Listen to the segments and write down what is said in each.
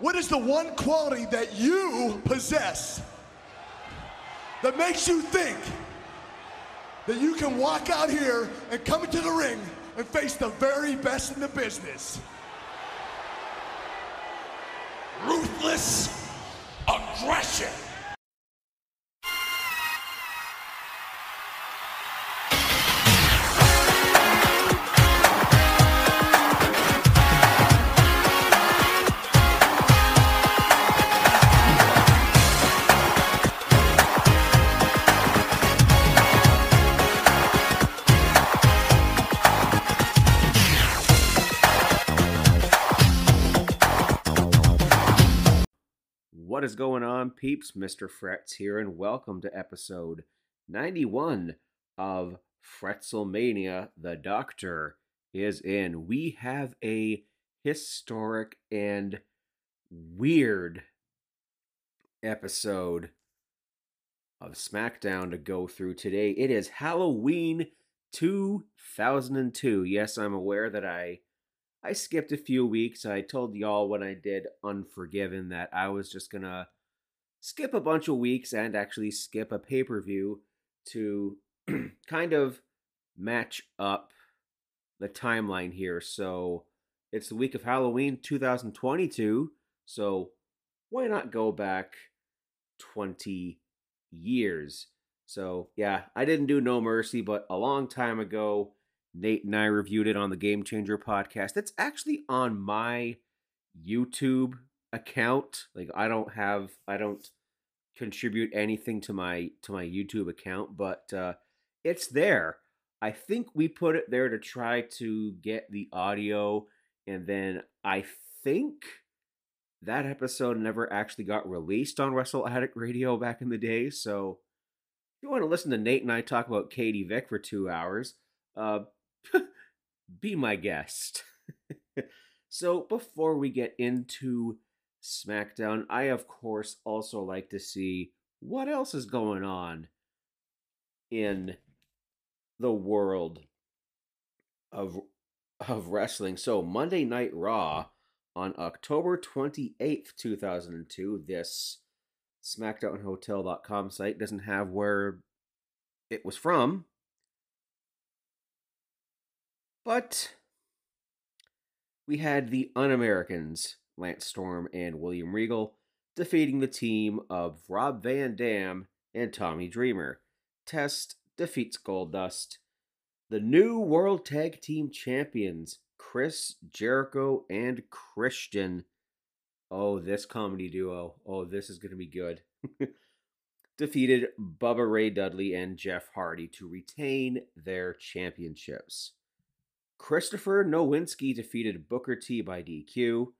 What is the one quality that you possess that makes you think that you can walk out here and come into the ring and face the very best in the business? Ruthless aggression. Is going on, peeps? Mr. Frets here, and welcome to episode 91 of Fretzelmania. The Doctor is in. We have a historic and weird episode of SmackDown to go through today. It is Halloween 2002. Yes, I'm aware that I I skipped a few weeks. I told y'all when I did Unforgiven that I was just gonna skip a bunch of weeks and actually skip a pay per view to kind of match up the timeline here. So it's the week of Halloween 2022. So why not go back 20 years? So yeah, I didn't do No Mercy, but a long time ago, Nate and I reviewed it on the Game Changer podcast. It's actually on my YouTube account. Like I don't have I don't contribute anything to my to my YouTube account, but uh it's there. I think we put it there to try to get the audio and then I think that episode never actually got released on Wrestle Addict Radio back in the day, so if you want to listen to Nate and I talk about Katie Vick for 2 hours, uh be my guest. so, before we get into SmackDown, I of course also like to see what else is going on in the world of of wrestling. So, Monday Night Raw on October 28th, 2002, this SmackDownHotel.com site doesn't have where it was from, but we had the Un Americans, Lance Storm and William Regal, defeating the team of Rob Van Dam and Tommy Dreamer. Test defeats Goldust. The new World Tag Team Champions, Chris Jericho and Christian. Oh, this comedy duo. Oh, this is going to be good. defeated Bubba Ray Dudley and Jeff Hardy to retain their championships. Christopher Nowinski defeated Booker T by DQ.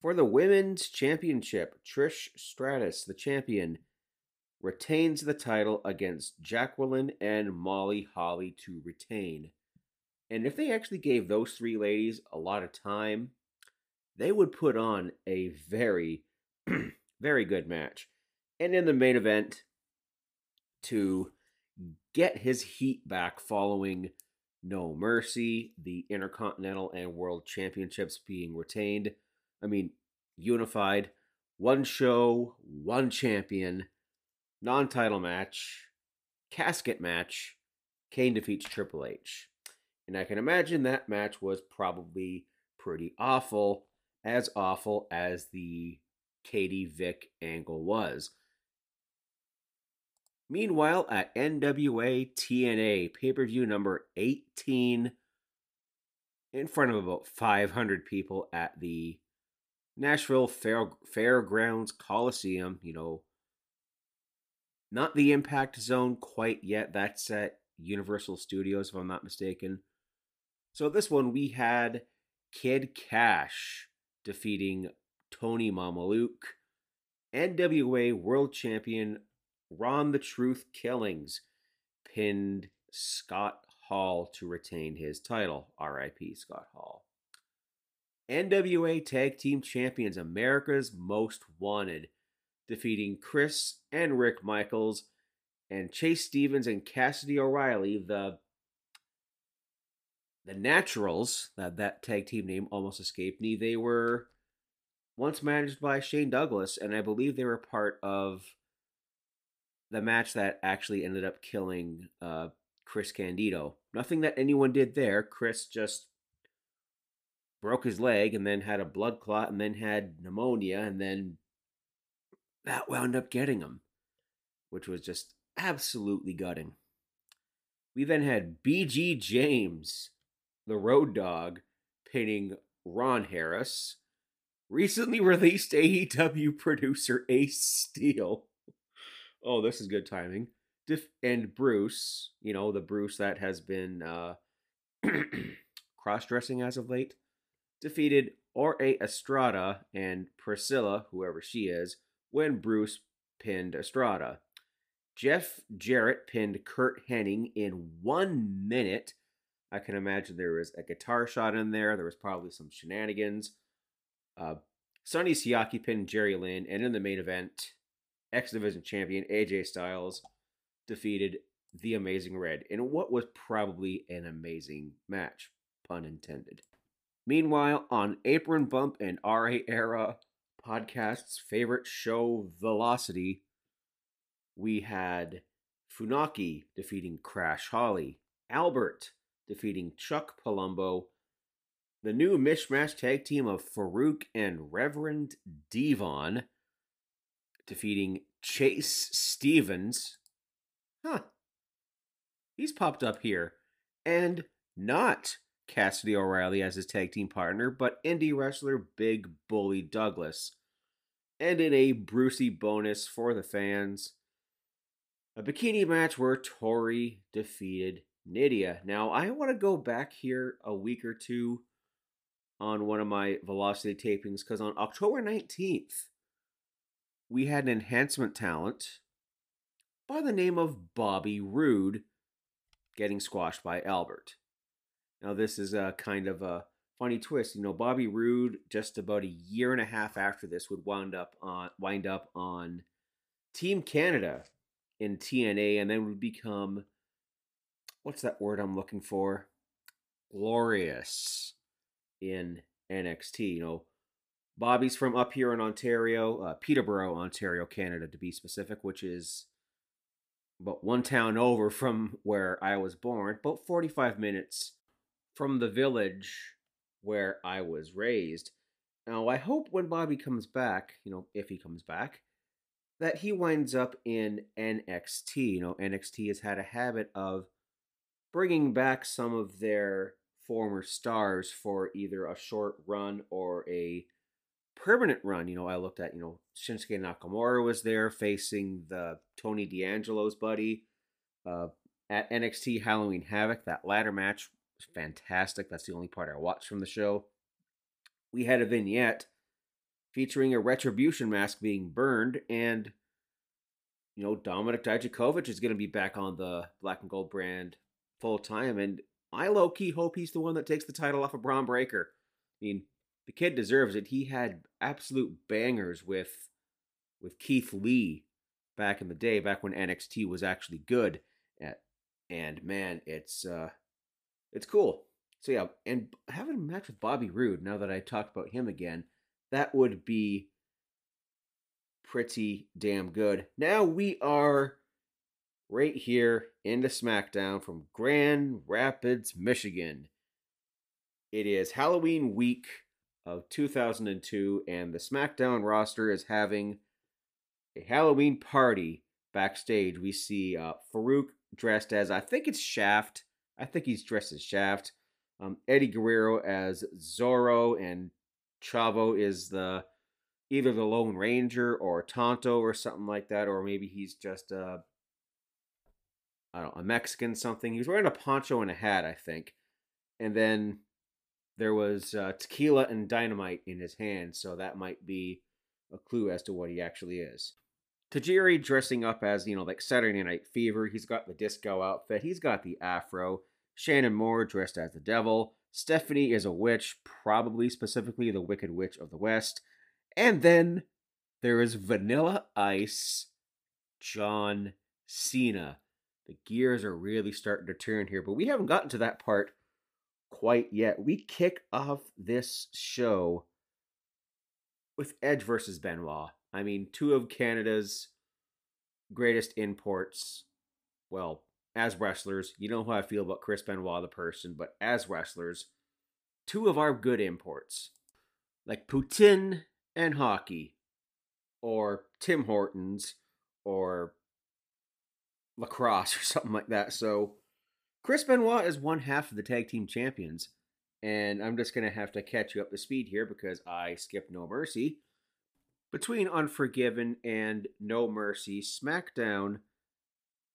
For the women's championship, Trish Stratus, the champion, retains the title against Jacqueline and Molly Holly to retain. And if they actually gave those three ladies a lot of time, they would put on a very, very good match. And in the main event, to get his heat back following no Mercy, the Intercontinental and World Championships being retained. I mean, unified, one show, one champion, non title match, casket match. Kane defeats Triple H. And I can imagine that match was probably pretty awful, as awful as the Katie Vick angle was. Meanwhile, at NWA TNA pay per view number 18, in front of about 500 people at the Nashville Fair, Fairgrounds Coliseum, you know, not the Impact Zone quite yet. That's at Universal Studios, if I'm not mistaken. So, this one we had Kid Cash defeating Tony Mamaluke, NWA World Champion Ron the Truth Killings pinned Scott Hall to retain his title. RIP Scott Hall. NWA Tag Team Champions America's Most Wanted, defeating Chris and Rick Michaels and Chase Stevens and Cassidy O'Reilly, the the Naturals, that that tag team name almost escaped me. They were once managed by Shane Douglas, and I believe they were part of the match that actually ended up killing uh, Chris Candido. Nothing that anyone did there. Chris just broke his leg and then had a blood clot and then had pneumonia and then that wound up getting him, which was just absolutely gutting. We then had BG James, the road dog, pinning Ron Harris. Recently released AEW producer Ace Steel. Oh, this is good timing. and Bruce, you know, the Bruce that has been uh, cross dressing as of late, defeated Ore Estrada and Priscilla, whoever she is, when Bruce pinned Estrada. Jeff Jarrett pinned Curt Hennig in one minute. I can imagine there was a guitar shot in there. There was probably some shenanigans. Uh, Sonny Siaki pinned Jerry Lynn, and in the main event, X Division champion AJ Styles defeated the Amazing Red in what was probably an amazing match, pun intended. Meanwhile, on Apron Bump and RA Era podcast's favorite show, Velocity, we had Funaki defeating Crash Holly, Albert defeating Chuck Palumbo, the new mishmash tag team of Farouk and Reverend Devon defeating Chase Stevens. Huh. He's popped up here. And not Cassidy O'Reilly as his tag team partner, but indie wrestler Big Bully Douglas. And in a Brucey bonus for the fans, a bikini match where Torrie defeated Nidia. Now, I want to go back here a week or two on one of my Velocity tapings because on October 19th, we had an enhancement talent by the name of Bobby Roode getting squashed by Albert. Now, this is a kind of a funny twist. You know, Bobby Roode, just about a year and a half after this, would wind up on wind up on Team Canada in TNA, and then would become what's that word I'm looking for? Glorious in NXT. You know, Bobby's from up here in Ontario, uh, Peterborough, Ontario, Canada, to be specific, which is about one town over from where I was born, about 45 minutes from the village where I was raised. Now, I hope when Bobby comes back, you know, if he comes back, that he winds up in NXT. You know, NXT has had a habit of bringing back some of their former stars for either a short run or a permanent run. You know, I looked at, you know, Shinsuke Nakamura was there facing the Tony D'Angelo's buddy uh, at NXT Halloween Havoc. That ladder match was fantastic. That's the only part I watched from the show. We had a vignette featuring a retribution mask being burned and you know Dominik Dijakovic is going to be back on the black and gold brand full time and I low key hope he's the one that takes the title off of Bron Breakker. I mean, the kid deserves it. He had absolute bangers with with Keith Lee back in the day, back when NXT was actually good. And man, it's uh it's cool. So yeah, and having a match with Bobby Roode, now that I talked about him again, that would be pretty damn good. Now we are right here into SmackDown from Grand Rapids, Michigan. It is Halloween week of 2002, and the SmackDown roster is having a Halloween party backstage. We see uh, Farouk dressed as, I think it's Shaft. I think he's dressed as Shaft. Um, Eddie Guerrero as Zorro, and Chavo is the either the Lone Ranger or Tonto or something like that, or maybe he's just a I don't know, a Mexican something. He was wearing a poncho and a hat, I think. And then there was uh, tequila and dynamite in his hand, so that might be a clue as to what he actually is. Tajiri dressing up as, you know, like Saturday Night Fever. He's got the disco outfit, he's got the afro. Shannon Moore dressed as the devil. Stephanie is a witch, probably specifically the Wicked Witch of the West. And then there is Vanilla Ice John Cena. The gears are really starting to turn here, but we haven't gotten to that part quite yet. We kick off this show with Edge versus Benoit. I mean, two of Canada's greatest imports. Well, as wrestlers, you know how I feel about Chris Benoit, the person, but as wrestlers, two of our good imports, like Putin and hockey, or Tim Hortons, or lacrosse, or something like that. So, Chris Benoit is one half of the tag team champions. And I'm just going to have to catch you up to speed here because I skipped No Mercy. Between Unforgiven and No Mercy, SmackDown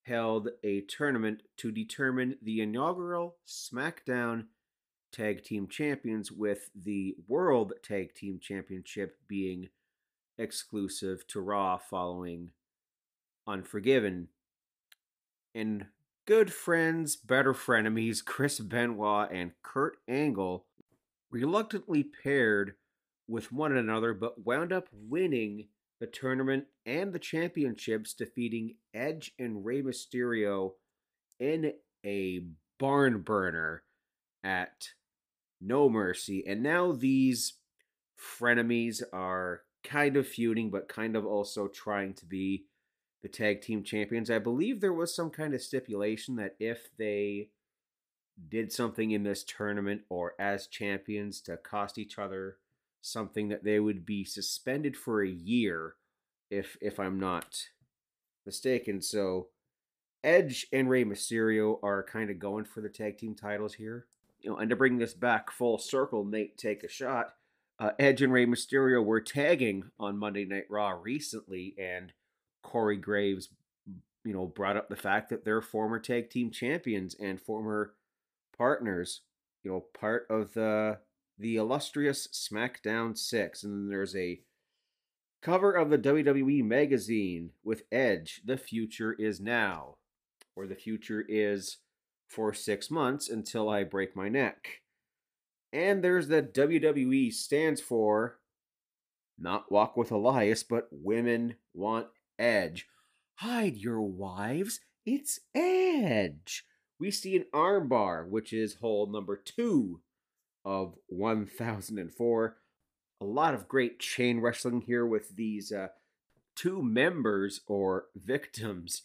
held a tournament to determine the inaugural SmackDown Tag Team Champions, with the World Tag Team Championship being exclusive to Raw following Unforgiven. And good friends, better frenemies, Chris Benoit and Kurt Angle reluctantly paired with one another, but wound up winning the tournament and the championships, defeating Edge and Rey Mysterio in a barn burner at No Mercy. And now these frenemies are kind of feuding, but kind of also trying to be the tag team champions. I believe there was some kind of stipulation that if they did something in this tournament or as champions to cost each other something that they would be suspended for a year if if I'm not mistaken. So Edge and Rey Mysterio are kind of going for the tag team titles here. You know, and to bring this back full circle, Nate take a shot. Uh, Edge and Rey Mysterio were tagging on Monday Night Raw recently, and Corey Graves, you know, brought up the fact that they're former tag team champions and former partners. You know, part of the the illustrious SmackDown 6. And then there's a cover of the WWE magazine with Edge, The Future is Now, or The Future is for six months until I break my neck. And there's the WWE stands for not Walk with Elias, but Women Want Edge. Hide your wives, it's Edge. We see an armbar, which is hole number two of 1004. A lot of great chain wrestling here with these uh, two members or victims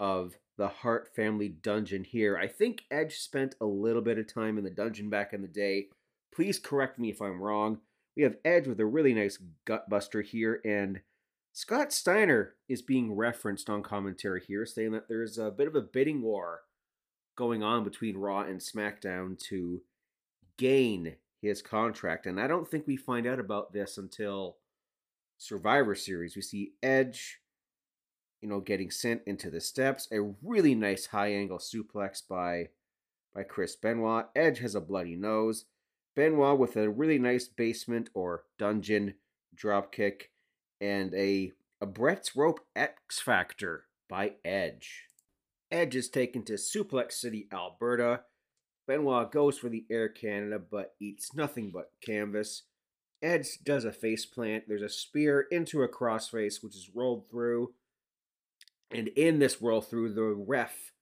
of the Hart family dungeon here. I think Edge spent a little bit of time in the dungeon back in the day. Please correct me if I'm wrong. We have Edge with a really nice gutbuster here, and Scott Steiner is being referenced on commentary here, saying that there's a bit of a bidding war going on between Raw and SmackDown to gain his contract. And I don't think we find out about this until Survivor Series. We see Edge, you know, getting sent into the steps. A really nice high angle suplex by by Chris Benoit. Edge has a bloody nose. Benoit with a really nice basement or dungeon drop kick and a a Brett's rope X Factor by Edge. Edge is taken to Suplex City, Alberta, Benoit goes for the Air Canada, but eats nothing but canvas. Edge does a face plant. There's a spear into a crossface, which is rolled through. And in this roll through, the ref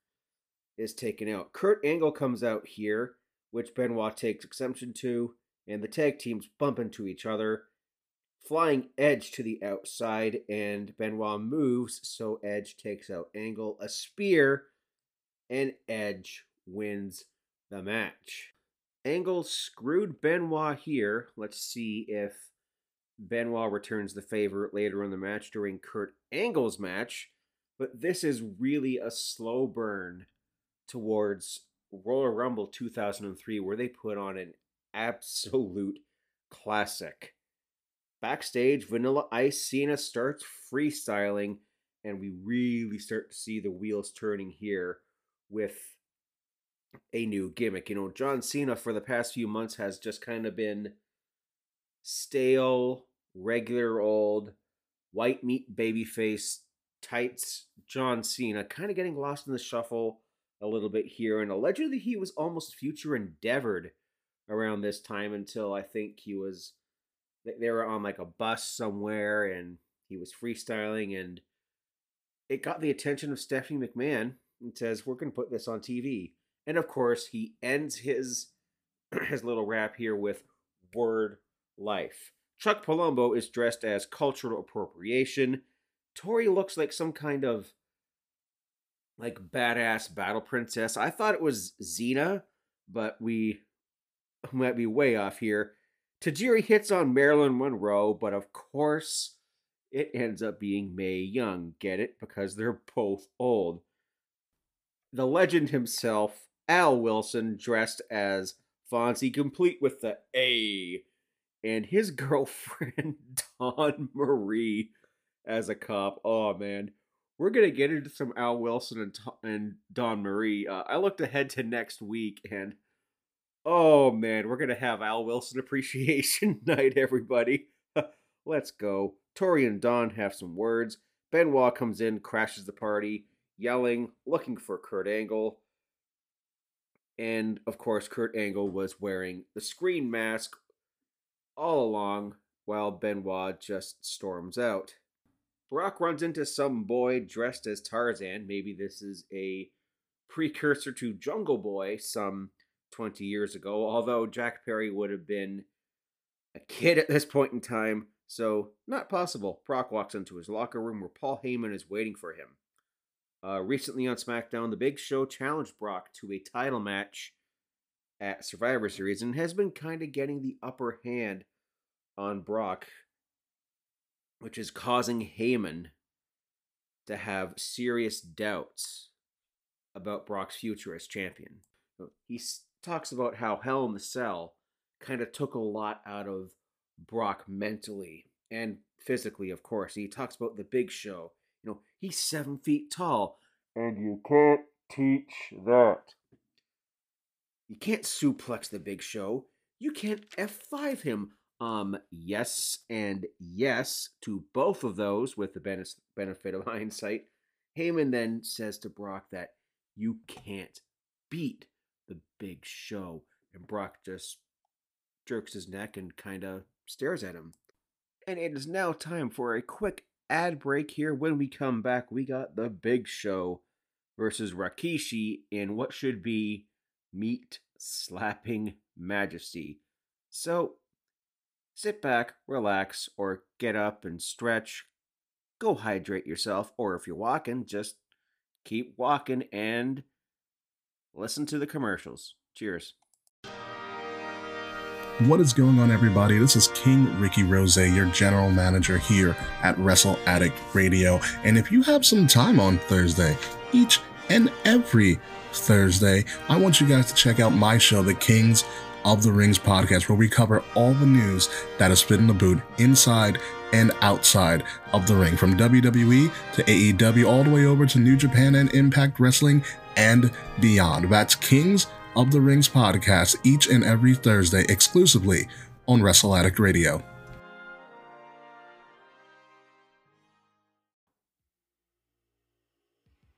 is taken out. Kurt Angle comes out here, which Benoit takes exception to, and the tag teams bump into each other. Flying Edge to the outside, and Benoit moves, so Edge takes out Angle. A spear, and Edge wins the match. Angle screwed Benoit here. Let's see if Benoit returns the favor later in the match during Kurt Angle's match. But this is really a slow burn towards Royal Rumble 2003, where they put on an absolute classic. Backstage, Vanilla Ice Cena starts freestyling, and we really start to see the wheels turning here with a new gimmick. You know, John Cena for the past few months has just kind of been stale, regular old, white meat babyface tights John Cena, kind of getting lost in the shuffle a little bit here. And allegedly, he was almost future endeavored around this time until I think he was they were on like a bus somewhere and he was freestyling and it got the attention of Stephanie McMahon and says, We're going to put this on TV. And of course, he ends his his little rap here with word life. Chuck Palumbo is dressed as cultural appropriation. Torrie looks like some kind of like badass battle princess. I thought it was Xena, but we might be way off here. Tajiri hits on Marilyn Monroe, but of course it ends up being Mae Young. Get it? Because they're both old. The legend himself, Al Wilson, dressed as Fonzie, complete with the A, and his girlfriend, Dawn Marie, as a cop. Oh, man. We're going to get into some Al Wilson and, and Marie. Uh, I looked ahead to next week, and oh, man, we're to have Al Wilson Appreciation Night, everybody. Let's go. Torrie and Dawn have some words. Benoit comes in, crashes the party, yelling, looking for Kurt Angle. And of course, Kurt Angle was wearing the screen mask all along while Benoit just storms out. Brock runs into some boy dressed as Tarzan. Maybe this is a precursor to Jungle Boy some 20 years ago, although Jack Perry would have been a kid at this point in time, so not possible. Brock walks into his locker room where Paul Heyman is waiting for him. Uh, recently on SmackDown, The Big Show challenged Brock to a title match at Survivor Series and has been kind of getting the upper hand on Brock, which is causing Heyman to have serious doubts about Brock's future as champion. He talks about how Hell in the Cell kind of took a lot out of Brock mentally and physically, of course. He talks about the big show. You know, he's seven feet tall, and you can't teach that. You can't suplex the big show. You can't F5 him. Um, yes and yes to both of those with the benefit of hindsight. Heyman then says to Brock that you can't beat the big show. And Brock just jerks his neck and kind of stares at him. And it is now time for a quick ad break here. When we come back, we got the big show versus Rikishi in what should be meat slapping majesty. So sit back, relax, or get up and stretch. Go hydrate yourself, or if you're walking, just keep walking and listen to the commercials. Cheers. What is going on, everybody? This is King Ricky Rose, your general manager here at Wrestle Addict Radio. And if you have some time on Thursday, each and every Thursday, I want you guys to check out my show, The Kings of the Rings podcast, where we cover all the news that is fit in the boot inside and outside of the ring, from WWE to AEW, all the way over to New Japan and Impact Wrestling and beyond. That's Kings of the Rings podcast each and every Thursday exclusively on Wrestle Addict Radio.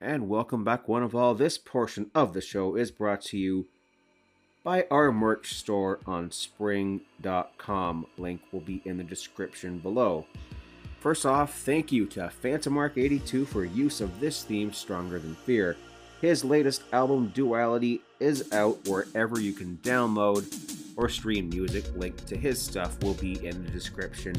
And welcome back, one of all. This portion of the show is brought to you by our merch store on spring.com. Link will be in the description below. First off, thank you to Phantom Mark 82 for use of this theme, Stronger Than Fear. His latest album, Duality, is out wherever you can download or stream music. Link to his stuff will be in the description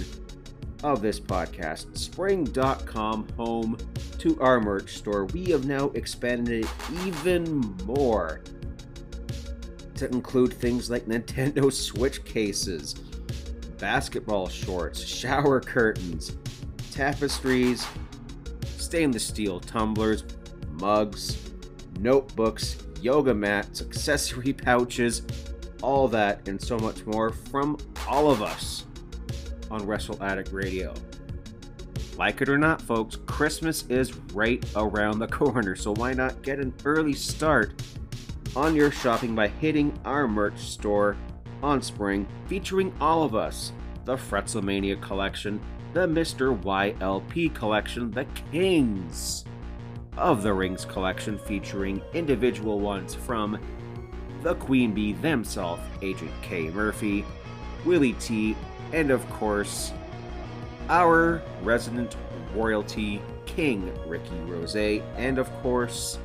of this podcast. Spring.com, home to our merch store. We have now expanded it even more to include things like Nintendo Switch cases, basketball shorts, shower curtains, tapestries, stainless steel tumblers, mugs, notebooks, yoga mats, accessory pouches, all that and so much more from all of us on Wrestle Addict Radio. Like it or not, folks, Christmas is right around the corner, so why not get an early start on your shopping by hitting our merch store on Spring, featuring all of us the Fretzelmania collection, the Mr. YLP collection, the Kings of the Rings collection featuring individual ones from the Queen Bee themselves, Agent K. Murphy, Willie T, and of course, our resident royalty, King Ricky Rose, and of course,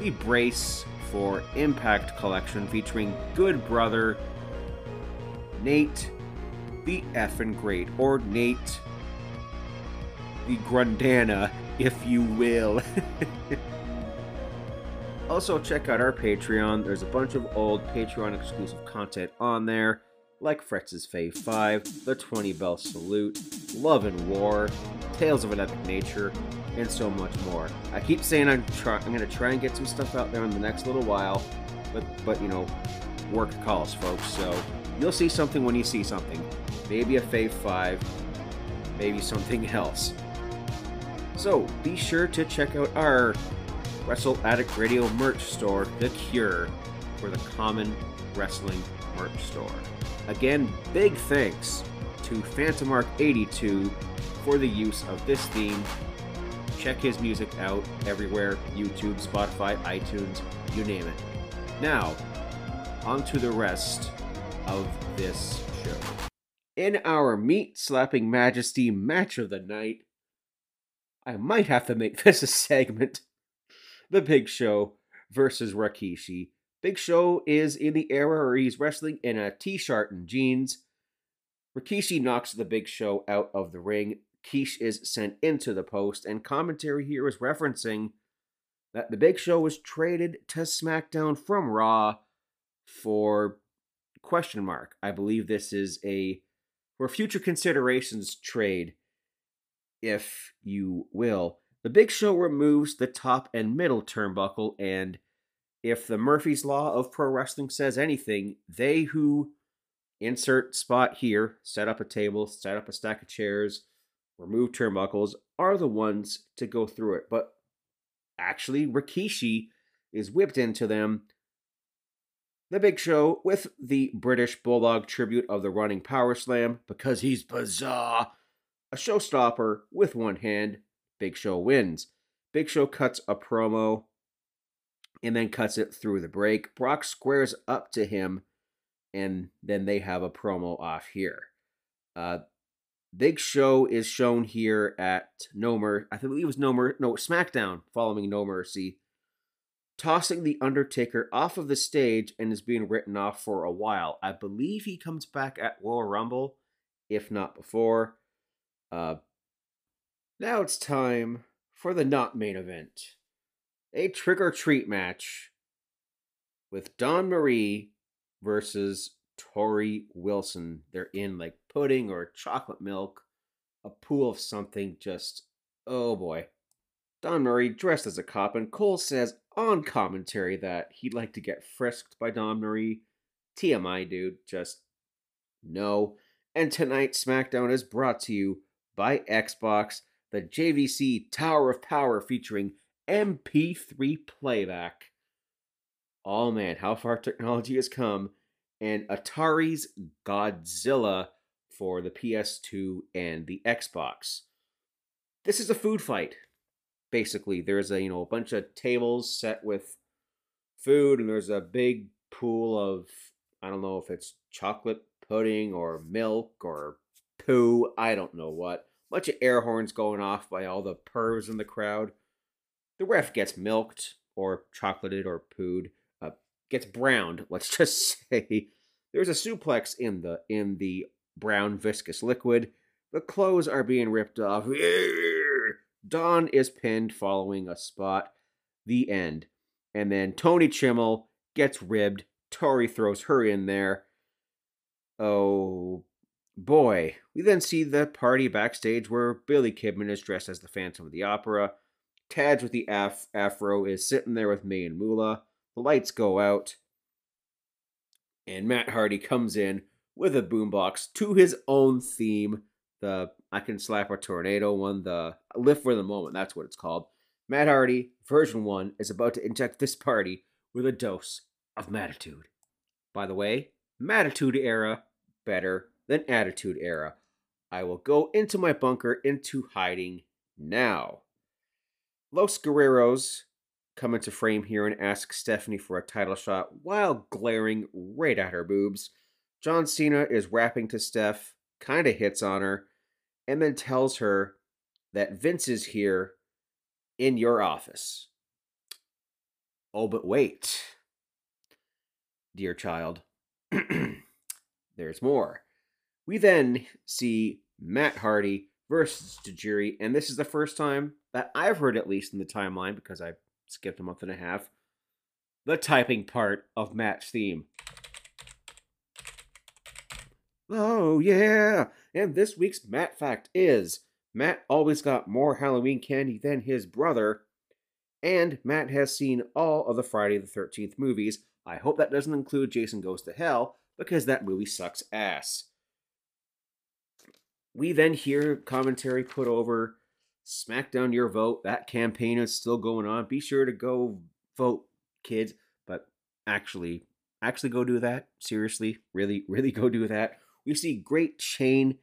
the Brace for Impact collection featuring Good Brother, Nate, the effing great, or Nate the Grundana, if you will. also, check out our Patreon. There's a bunch of old Patreon exclusive content on there, like Fretz's Fave 5, the 20 Bell Salute, Love and War, Tales of an Epic Nature, and so much more. I keep saying I'm try- I'm gonna try and get some stuff out there in the next little while, but but you know, work calls, folks. So you'll see something when you see something. Maybe a Fave 5, maybe something else. So be sure to check out our Wrestle Addict Radio merch store, The Cure, for the common wrestling merch store. Again, big thanks to PhantomArc82 for the use of this theme. Check his music out everywhere YouTube, Spotify, iTunes, you name it. Now, on to the rest of this show. In our meat slapping majesty match of the night, I might have to make this a segment. The Big Show versus Rikishi. Big Show is in the era where he's wrestling in a t-shirt and jeans. Rikishi knocks the Big Show out of the ring. Kish is sent into the post, and commentary here is referencing that the Big Show was traded to SmackDown from Raw for question mark. I believe this is a for future considerations trade if you will. The Big Show removes the top and middle turnbuckle, and if the Murphy's Law of Pro Wrestling says anything, they who insert spot here, set up a table, set up a stack of chairs, remove turnbuckles, are the ones to go through it. But actually, Rikishi is whipped into them. The Big Show with the British Bulldog tribute of the running power slam because he's bizarre a showstopper with one hand. Big Show wins. Big Show cuts a promo and then cuts it through the break. Brock squares up to him, and then they have a promo off here. Uh, Big Show is shown here at No Mercy. I believe it was No Mercy. No SmackDown, following No Mercy, tossing the Undertaker off of the stage and is being written off for a while. I believe he comes back at Royal Rumble, if not before. Uh, now it's time for the not main event a trick or treat match with Dawn Marie versus Torrie Wilson. They're in like pudding or chocolate milk, a pool of something just, oh boy. Dawn Marie dressed as a cop, and Cole says on commentary that he'd like to get frisked by Dawn Marie. TMI, dude, just no. And tonight, SmackDown is brought to you by Xbox, the JVC Tower of Power featuring MP3 playback. Oh man, how far technology has come. And Atari's Godzilla for the PS2 and the Xbox. This is a food fight. Basically, there's a you know a bunch of tables set with food, and there's a big pool of I don't know if it's chocolate pudding or milk or poo, I don't know what bunch of air horns going off by all the pervs in the crowd. The ref gets milked or chocolated or pooed, gets browned. Let's just say there's a suplex in the in the brown viscous liquid. The clothes are being ripped off. Dawn is pinned following a spot. The end. And then Tony Chimel gets ribbed. Torrie throws her in there. Oh boy. We then see the party backstage where Billy Kidman is dressed as the Phantom of the Opera. Taj with the af- afro is sitting there with Mae and Moolah. The lights go out. And Matt Hardy comes in with a boombox to his own theme. The I Can Slap a Tornado one, the Live for the Moment, that's what it's called. Matt Hardy, version 1, is about to inject this party with a dose of Mattitude. By the way, Mattitude era, better than Attitude Era. I will go into my bunker into hiding now. Los Guerreros come into frame here and ask Stephanie for a title shot while glaring right at her boobs. John Cena is rapping to Steph, kind of hits on her, and then tells her that Vince is here in your office. Oh, but wait, dear child, there's more. We then see Matt Hardy versus Tajiri, and this is the first time that I've heard, at least in the timeline, because I skipped a month and a half, the typing part of Matt's theme. Oh, yeah! And this week's Matt fact is Matt always got more Halloween candy than his brother, and Matt has seen all of the Friday the 13th movies. I hope that doesn't include Jason Goes to Hell, because that movie sucks ass. We then hear commentary put over Smack Down Your Vote. That campaign is still going on. Be sure to go vote, kids. But actually, actually go do that. Seriously, really, really go do that. We see great chain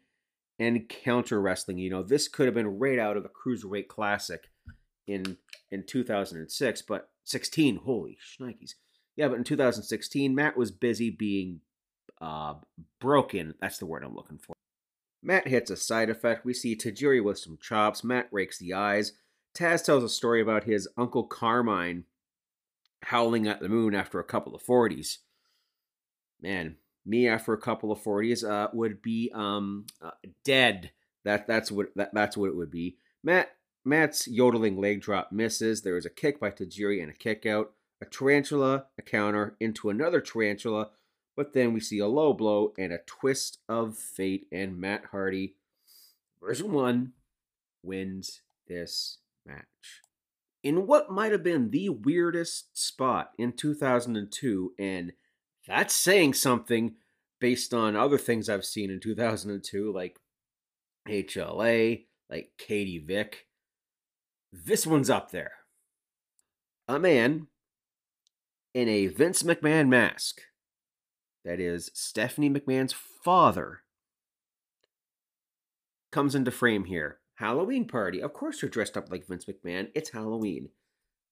and counter wrestling. You know, this could have been right out of a cruiserweight classic in in 2006, but 16. Holy shnikes. Yeah, but in 2016, Matt was busy being uh, broken. That's the word I'm looking for. Matt hits a side effect. We see Tajiri with some chops. Matt rakes the eyes. Taz tells a story about his Uncle Carmine howling at the moon after a couple of 40s. Man, me after a couple of 40s uh, would be um, uh, dead. That that's what that, that's what it would be. Matt Matt's yodeling leg drop misses. There is a kick by Tajiri and a kick out. A tarantula, a counter into another tarantula, but then we see a low blow and a twist of fate, and Matt Hardy, version one, wins this match. In what might have been the weirdest spot in 2002, and that's saying something based on other things I've seen in 2002, like HLA, like Katie Vick. This one's up there. A man in a Vince McMahon mask that is Stephanie McMahon's father, comes into frame here. Halloween party. Of course, you're dressed up like Vince McMahon. It's Halloween.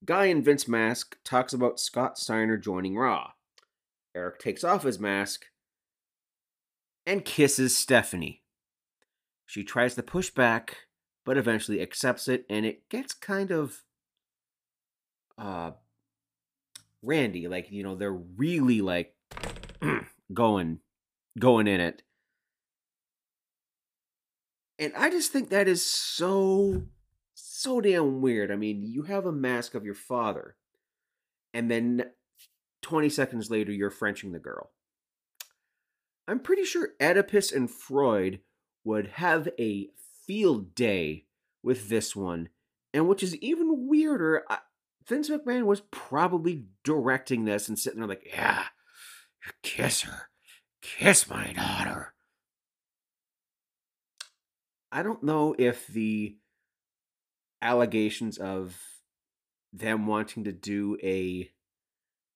Guy in Vince mask talks about Scott Steiner joining Raw. Eric takes off his mask and kisses Stephanie. She tries to push back, but eventually accepts it, and it gets kind of uh Randy. Like, you know, they're really like going going in it. And I just think that is so so damn weird. I mean, you have a mask of your father, and then 20 seconds later you're Frenching the girl. I'm pretty sure Oedipus and Freud would have a field day with this one. And which is even weirder, Vince McMahon was probably directing this and sitting there like, yeah, kiss her. Kiss my daughter. I don't know if the allegations of them wanting to do a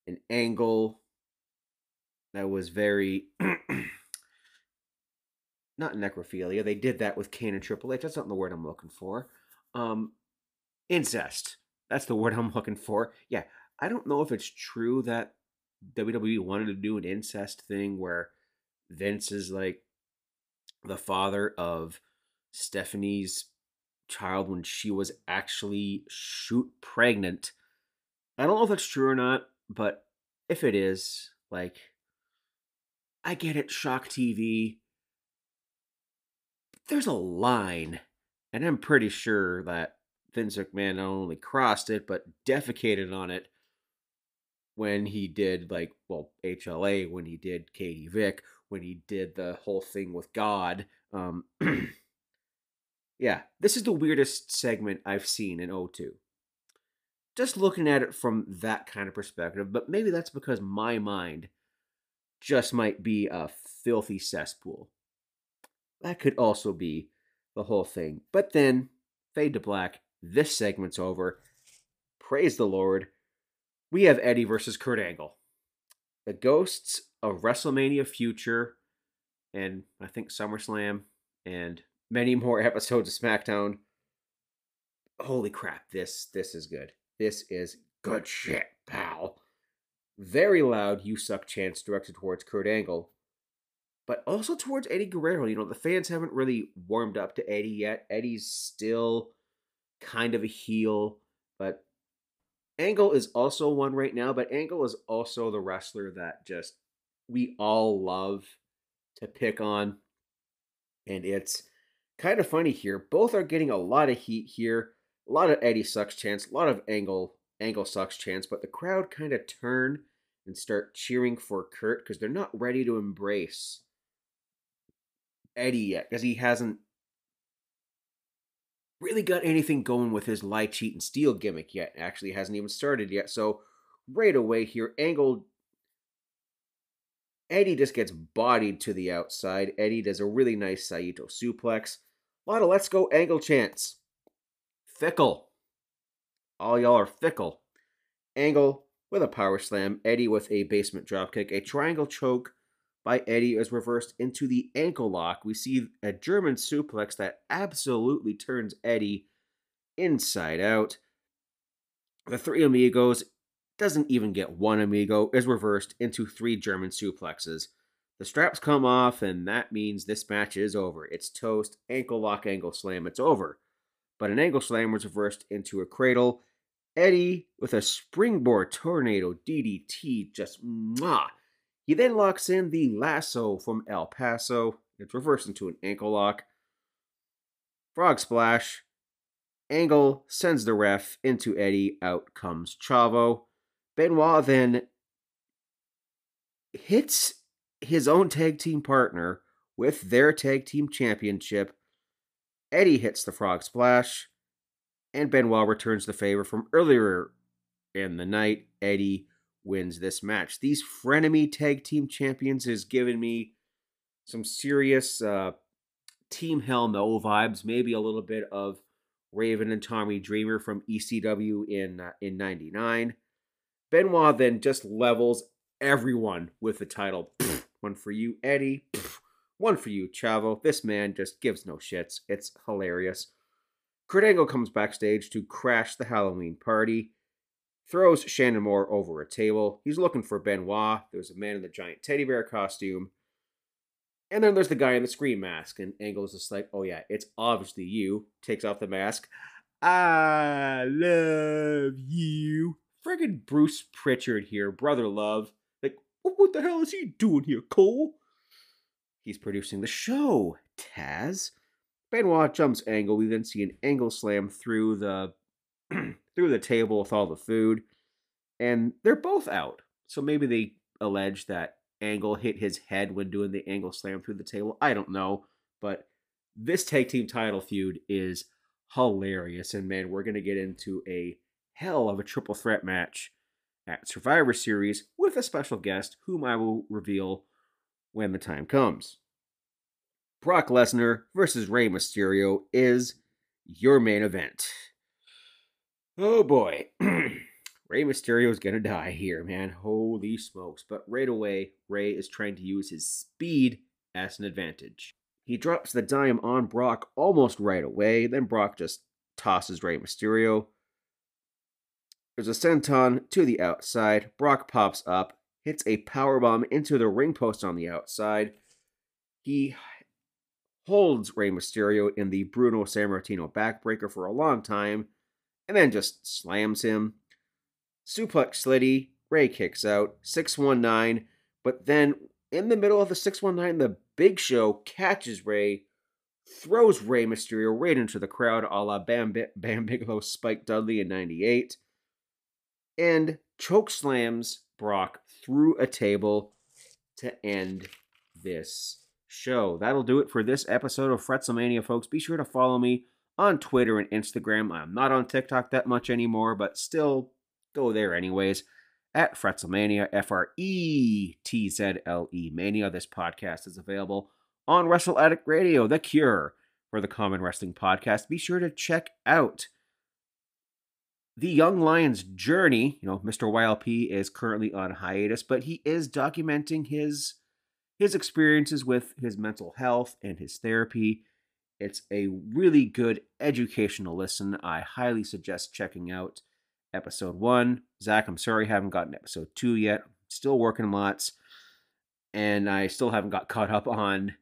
an angle that was very not necrophilia. They did that with Kane and Triple H. That's not the word I'm looking for. Um, incest. That's the word I'm looking for. Yeah, I don't know if it's true that WWE wanted to do an incest thing where Vince is like the father of Stephanie's child when she was actually shoot pregnant. I don't know if that's true or not, but if it is, like, I get it, shock TV. There's a line, and I'm pretty sure that Vince McMahon not only crossed it, but defecated on it when he did, like, well, HLA, when he did Katie Vick, when he did the whole thing with God. Um, yeah, this is the weirdest segment I've seen in O2. Just looking at it from that kind of perspective, but maybe that's because my mind just might be a filthy cesspool. That could also be the whole thing. But then, fade to black, this segment's over. Praise the Lord. We have Eddie versus Kurt Angle. The ghosts of WrestleMania Future and I think SummerSlam and many more episodes of SmackDown. Holy crap, this this is good. This is good shit, pal. Very loud you suck chants directed towards Kurt Angle, but also towards Eddie Guerrero. You know, the fans haven't really warmed up to Eddie yet. Eddie's still kind of a heel, but Angle is also one right now, but Angle is also the wrestler that just we all love to pick on. And it's kind of funny here. Both are getting a lot of heat here. A lot of Eddie sucks chance, a lot of Angle Angle sucks chance, but the crowd kind of turn and start cheering for Kurt because they're not ready to embrace Eddie yet because he hasn't really got anything going with his lie, cheat, and steal gimmick yet. Actually, hasn't even started yet. So right away here, Angle Eddie just gets bodied to the outside. Eddie does a really nice Saito suplex. A lot of let's go angle chants. Fickle. All y'all are fickle. Angle with a power slam. Eddie with a basement dropkick. A triangle choke by Eddie is reversed into the ankle lock. We see a German suplex that absolutely turns Eddie inside out. The three amigos doesn't even get one amigo, is reversed into three German suplexes. The straps come off, and that means this match is over. It's toast, ankle lock, angle slam, it's over. But an angle slam was reversed into a cradle. Eddie with a springboard tornado DDT, just mwah. He then locks in the lasso from El Paso. It's reversed into an ankle lock. Frog splash. Angle sends the ref into Eddie. Out comes Chavo. Benoit then hits his own tag team partner with their tag team championship. Eddie hits the frog splash, and Benoit returns the favor from earlier in the night. Eddie wins this match. These frenemy tag team champions has given me some serious uh, Team Hell No vibes, maybe a little bit of Raven and Tommy Dreamer from ECW in uh, in '99. Benoit then just levels everyone with the title. Pfft, one for you, Eddie. Pfft, one for you, Chavo. This man just gives no shits. It's hilarious. Kurt Angle comes backstage to crash the Halloween party, throws Shannon Moore over a table. He's looking for Benoit. There's a man in the giant teddy bear costume. And then there's the guy in the screen mask, and Angle is just like, oh yeah, it's obviously you. Takes off the mask. I love you friggin' Bruce Prichard here, brother love. Like, what the hell is he doing here, Cole? He's producing the show, Taz. Benoit jumps angle. We then see an angle slam through the through the table with all the food, and they're both out. So maybe they allege that Angle hit his head when doing the angle slam through the table. I don't know, but this tag team title feud is hilarious, and man, we're gonna get into a hell of a triple threat match at Survivor Series with a special guest whom I will reveal when the time comes. Brock Lesnar versus Rey Mysterio is your main event. Oh boy. Rey Mysterio is gonna die here, man. Holy smokes. But right away, Rey is trying to use his speed as an advantage. He drops the dime on Brock almost right away, then Brock just tosses Rey Mysterio. There's a senton to the outside. Brock pops up, hits a power bomb into the ring post on the outside. He holds Rey Mysterio in the Bruno Sammartino backbreaker for a long time, and then just slams him. Suplex City, Rey kicks out, 619, but then in the middle of the 619, the Big Show catches Rey, throws Rey Mysterio right into the crowd a la Bam, Bam Bigelow Spike Dudley in 98 and choke slams Brock through a table to end this show. That'll do it for this episode of Fretzlemania, folks. Be sure to follow me on Twitter and Instagram. I'm not on TikTok that much anymore, but still go there anyways. At Fretzlemania, F R E T Z L E Mania. This podcast is available on Wrestle Addict Radio, the cure for the common wrestling podcast. Be sure to check out the young lion's journey you know mr ylp is currently on hiatus but he is documenting his his experiences with his mental health and his therapy it's a really good educational listen i highly suggest checking out episode one zach i'm sorry i haven't gotten episode two yet still working lots and i still haven't got caught up on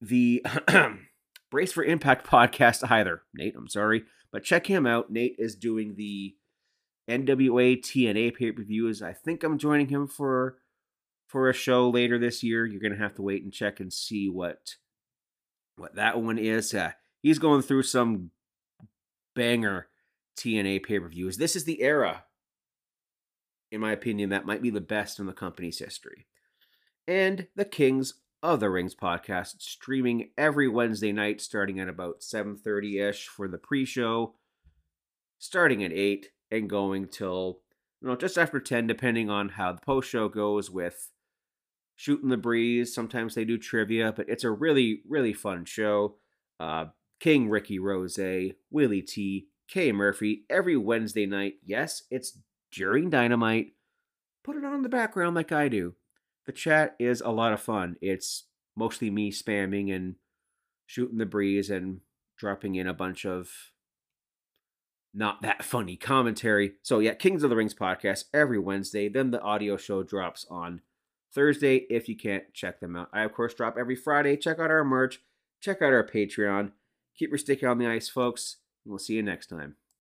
the brace for impact podcast either nate i'm sorry but check him out. Nate is doing the NWA TNA pay per views. I think I'm joining him for for a show later this year. You're gonna have to wait and check and see what what that one is. Uh, he's going through some banger TNA pay per views. This is the era, in my opinion, that might be the best in the company's history. And the Kings of the Rings podcast, streaming every Wednesday night, starting at about 7:30 ish for the pre-show, starting at eight and going till you know just after 10, depending on how the post-show goes with shooting the breeze. Sometimes they do trivia, but it's a really, really fun show. Uh, King Ricky Rose, Willie T, K Murphy, every Wednesday night. Yes, it's during Dynamite. Put it on in the background like I do. The chat is a lot of fun. It's mostly me spamming and shooting the breeze and dropping in a bunch of not that funny commentary. So, yeah, Kings of the Rings podcast every Wednesday. Then the audio show drops on Thursday if you can't check them out. I, of course, drop every Friday. Check out our merch, check out our Patreon. Keep your stick on the ice, folks, and we'll see you next time.